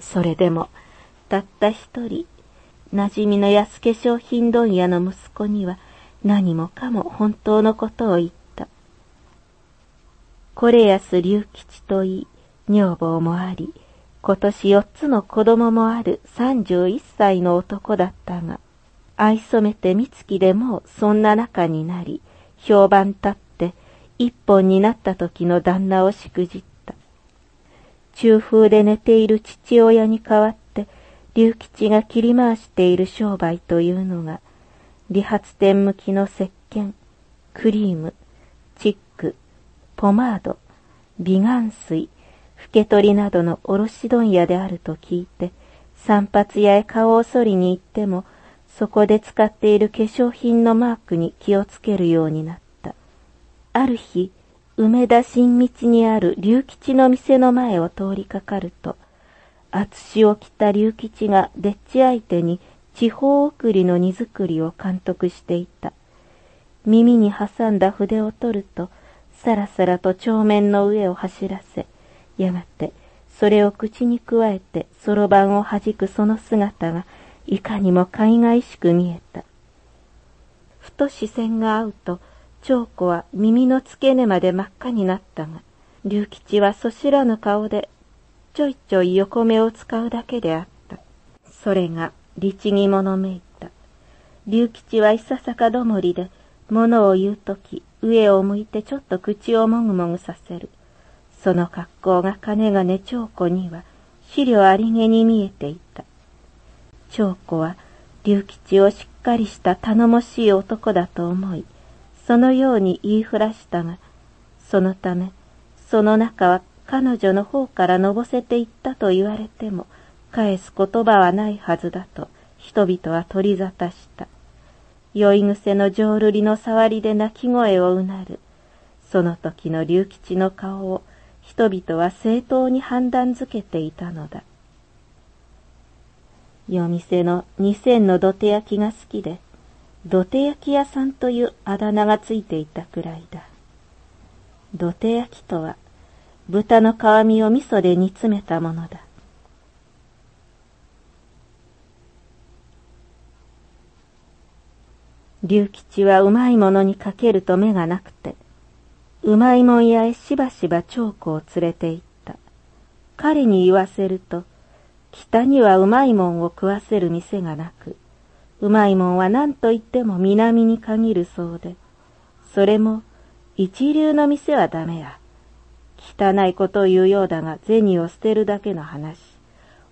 それでも、たった一人、馴染みの安化粧品問屋の息子には何もかも本当のことを言った。これ安隆吉といい、女房もあり、今年四つの子供もある三十一歳の男だったが、愛染めて三月でもそんな仲になり、評判立って一本になった時の旦那をしくじった。中風で寝ている父親に代わって、龍吉が切り回している商売というのが、理髪店向きの石鹸、クリーム、チック、ポマード、美顔水、老け取りなどの卸問屋であると聞いて、散髪屋へ顔を剃りに行っても、そこで使っている化粧品のマークに気をつけるようになった。ある日、梅田新道にある龍吉の店の前を通りかかると、厚しを着た龍吉がでっち相手に地方送りの荷造りを監督していた。耳に挟んだ筆を取ると、さらさらと帳面の上を走らせ、やがてそれを口にくわえてそろばんを弾くその姿がいかにも海外しく見えた。ふと視線が合うと、長子は耳の付け根まで真っ赤になったが、龍吉はそしらぬ顔で、ちょいちょい横目を使うだけであった。それが律儀者めいた。龍吉はいささかどもりで、物を言うとき、上を向いてちょっと口をもぐもぐさせる。その格好が金がね長子には、資料ありげに見えていた。長子は龍吉をしっかりした頼もしい男だと思い、そのように言いふらしたが、そのため、その中は彼女の方からのぼせていったと言われても、返す言葉はないはずだと人々は取り沙汰した。酔い癖の浄瑠璃の触りで泣き声をうなる。その時の龍吉の顔を人々は正当に判断づけていたのだ。夜店の二千の土手焼きが好きで、土手焼き屋さんというあだ名がついていたくらいだ。土手焼きとは、豚の皮身を味噌で煮詰めたものだ。龍吉はうまいものにかけると目がなくて、うまいもん屋へしばしば長子を連れて行った。彼に言わせると、北にはうまいもんを食わせる店がなく、うまいもんは何と言っても南に限るそうで、それも一流の店はダメや。汚いことを言うようだが銭を捨てるだけの話。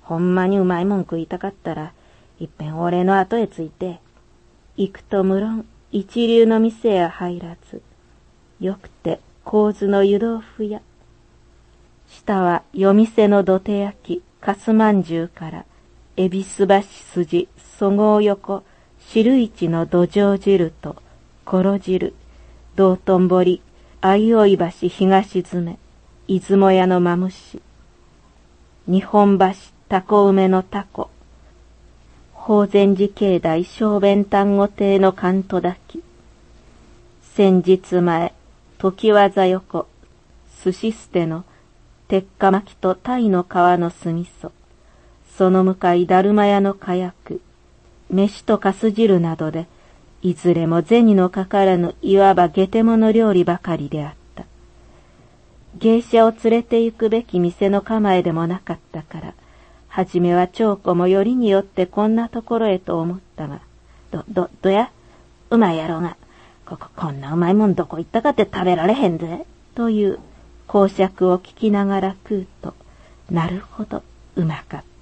ほんまにうまいもん食いたかったら、いっぺん俺の後へついて、行くと無論一流の店へ入らず、よくて構図の湯豆腐屋。下は夜店の土手焼き、かすまんじゅうから、恵比寿橋筋、そごう横、汁市の土壌汁と、ころ汁、道頓堀、相生橋東詰め、出雲屋のマムシ、日本橋タコ梅のタコ、法禅寺境内小弁単語亭の関東炊き、先日前、時技横、寿司捨ての鉄火巻きと鯛の皮の酢味噌、その向かいだるま屋の火薬、飯とかす汁などで、いずれも銭のかからぬいわば下手物料理ばかりであった。芸者を連れて行くべき店の構えでもなかったから、はじめは長子もよりによってこんなところへと思ったが、ど、ど、どや？うまいやろが、こここんなうまいもんどこ行ったかって食べられへんぜ、という講釈を聞きながら食うと、なるほど、うまかった。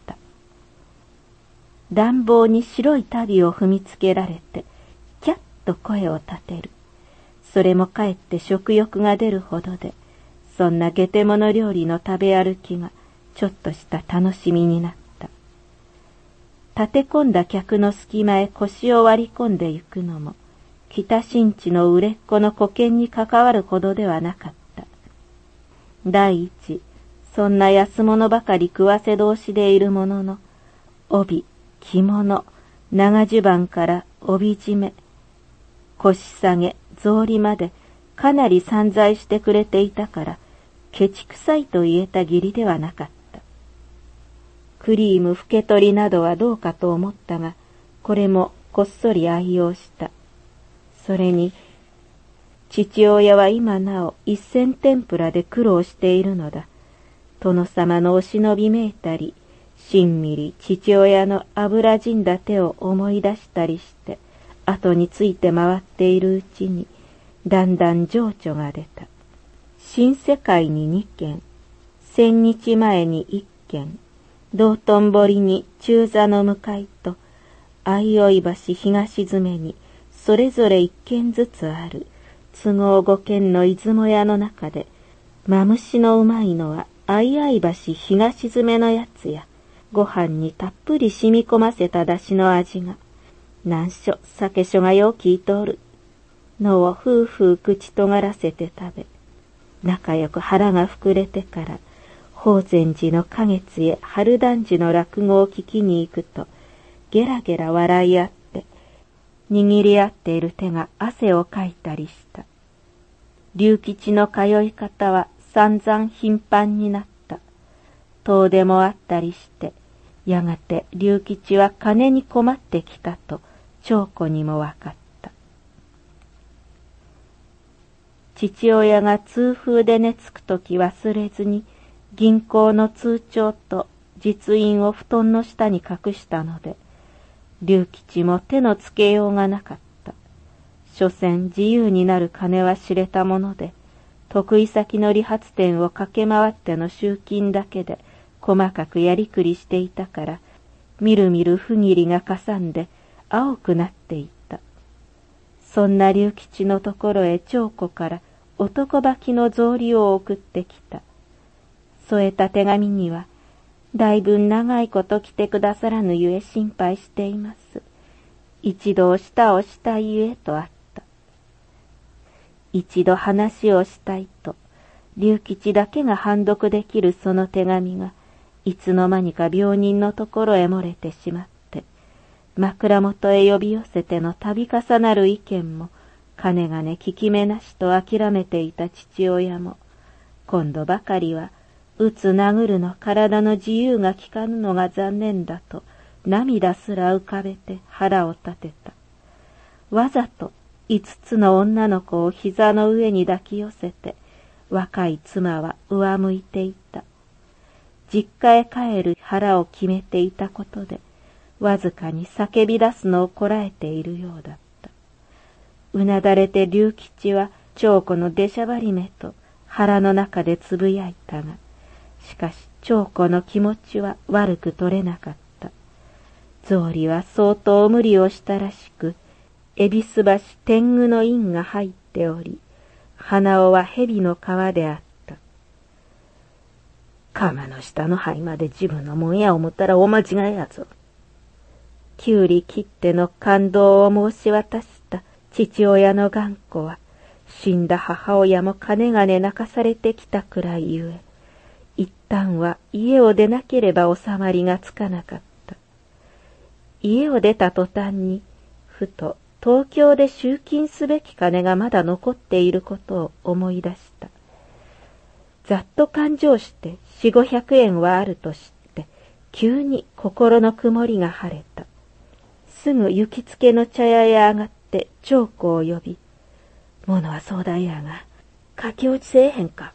暖房に白い足袋を踏みつけられて、キャッと声を立てる。それもかえって食欲が出るほどで、そんな下手物料理の食べ歩きが、ちょっとした楽しみになった。立て込んだ客の隙間へ腰を割り込んでゆくのも、北新地の売れっ子の保険に関わるほどではなかった。第一、そんな安物ばかり食わせ通しでいるものの、帯、着物、長襦袢から帯締め、腰下げ、草履までかなり散財してくれていたから、ケチくさいと言えた義理ではなかった。クリーム、ふけ取りなどはどうかと思ったが、これもこっそり愛用した。それに、父親は今なお一銭天ぷらで苦労しているのだ。殿様のお忍びめいたり、しんみり父親の油じんだ手を思い出したりして、後について回っているうちに、だんだん情緒が出た。新世界に二軒、千日前に一軒、道頓堀に中座の向かいと、相生橋東詰めにそれぞれ一軒ずつある都合五軒の出雲屋の中で、マムシのうまいのは相合橋東詰めのやつや、ご飯にたっぷり染み込ませた出汁の味が、難所酒所がよう聞いとる。のを夫婦口とがらせて食べ、仲良く腹が膨れてから、法禅寺の花月へ春団寺の落語を聞きに行くと、ゲラゲラ笑い合って、握り合っている手が汗をかいたりした。龍吉の通い方は散々頻繁になった。遠出もあったりして、やがて龍吉は金に困ってきたと、長子にもわかった。父親が痛風で寝つくとき忘れずに、銀行の通帳と実印を布団の下に隠したので、龍吉も手のつけようがなかった。所詮自由になる金は知れたもので、得意先の理髪店を駆け回っての集金だけで細かくやりくりしていたから、みるみる不義理がかさんで青くなっていった。そんな龍吉のところへ長子から男履きの草履を送ってきた。添えた手紙には、だいぶ長いこと来てくださらぬゆえ心配しています。一度舌をしたゆえとあった。一度話をしたいと、龍吉だけが判読できるその手紙が、いつの間にか病人のところへ漏れてしまって、枕元へ呼び寄せての度重なる意見も、金がね聞き目なしと諦めていた父親も、今度ばかりは打つ殴るの体の自由が利かぬのが残念だと涙すら浮かべて腹を立てた。わざと五つの女の子を膝の上に抱き寄せて若い妻は上向いていた。実家へ帰る腹を決めていたことでわずかに叫び出すのをこらえているようだった。うなだれて龍吉は長子の出しゃばり目と腹の中でつぶやいたが、しかし長子の気持ちは悪く取れなかった。草履は相当無理をしたらしく、恵比寿橋天狗の印が入っており、鼻緒は蛇の皮であった。鎌の下の灰まで自分のもんや思ったらお間違いやぞ。きゅうり切っての感動を申し渡した父親の頑固は、死んだ母親も金がね泣かされてきたくらいゆえ、一旦は家を出なければ収まりがつかなかった。家を出た途端に、ふと東京で集金すべき金がまだ残っていることを思い出した。ざっと勘定して四五百円はあると知って、急に心の曇りが晴れた。すぐ行きつけの茶屋へ上がって長子を呼び、物は相談やが、駆け落ちせえへんか。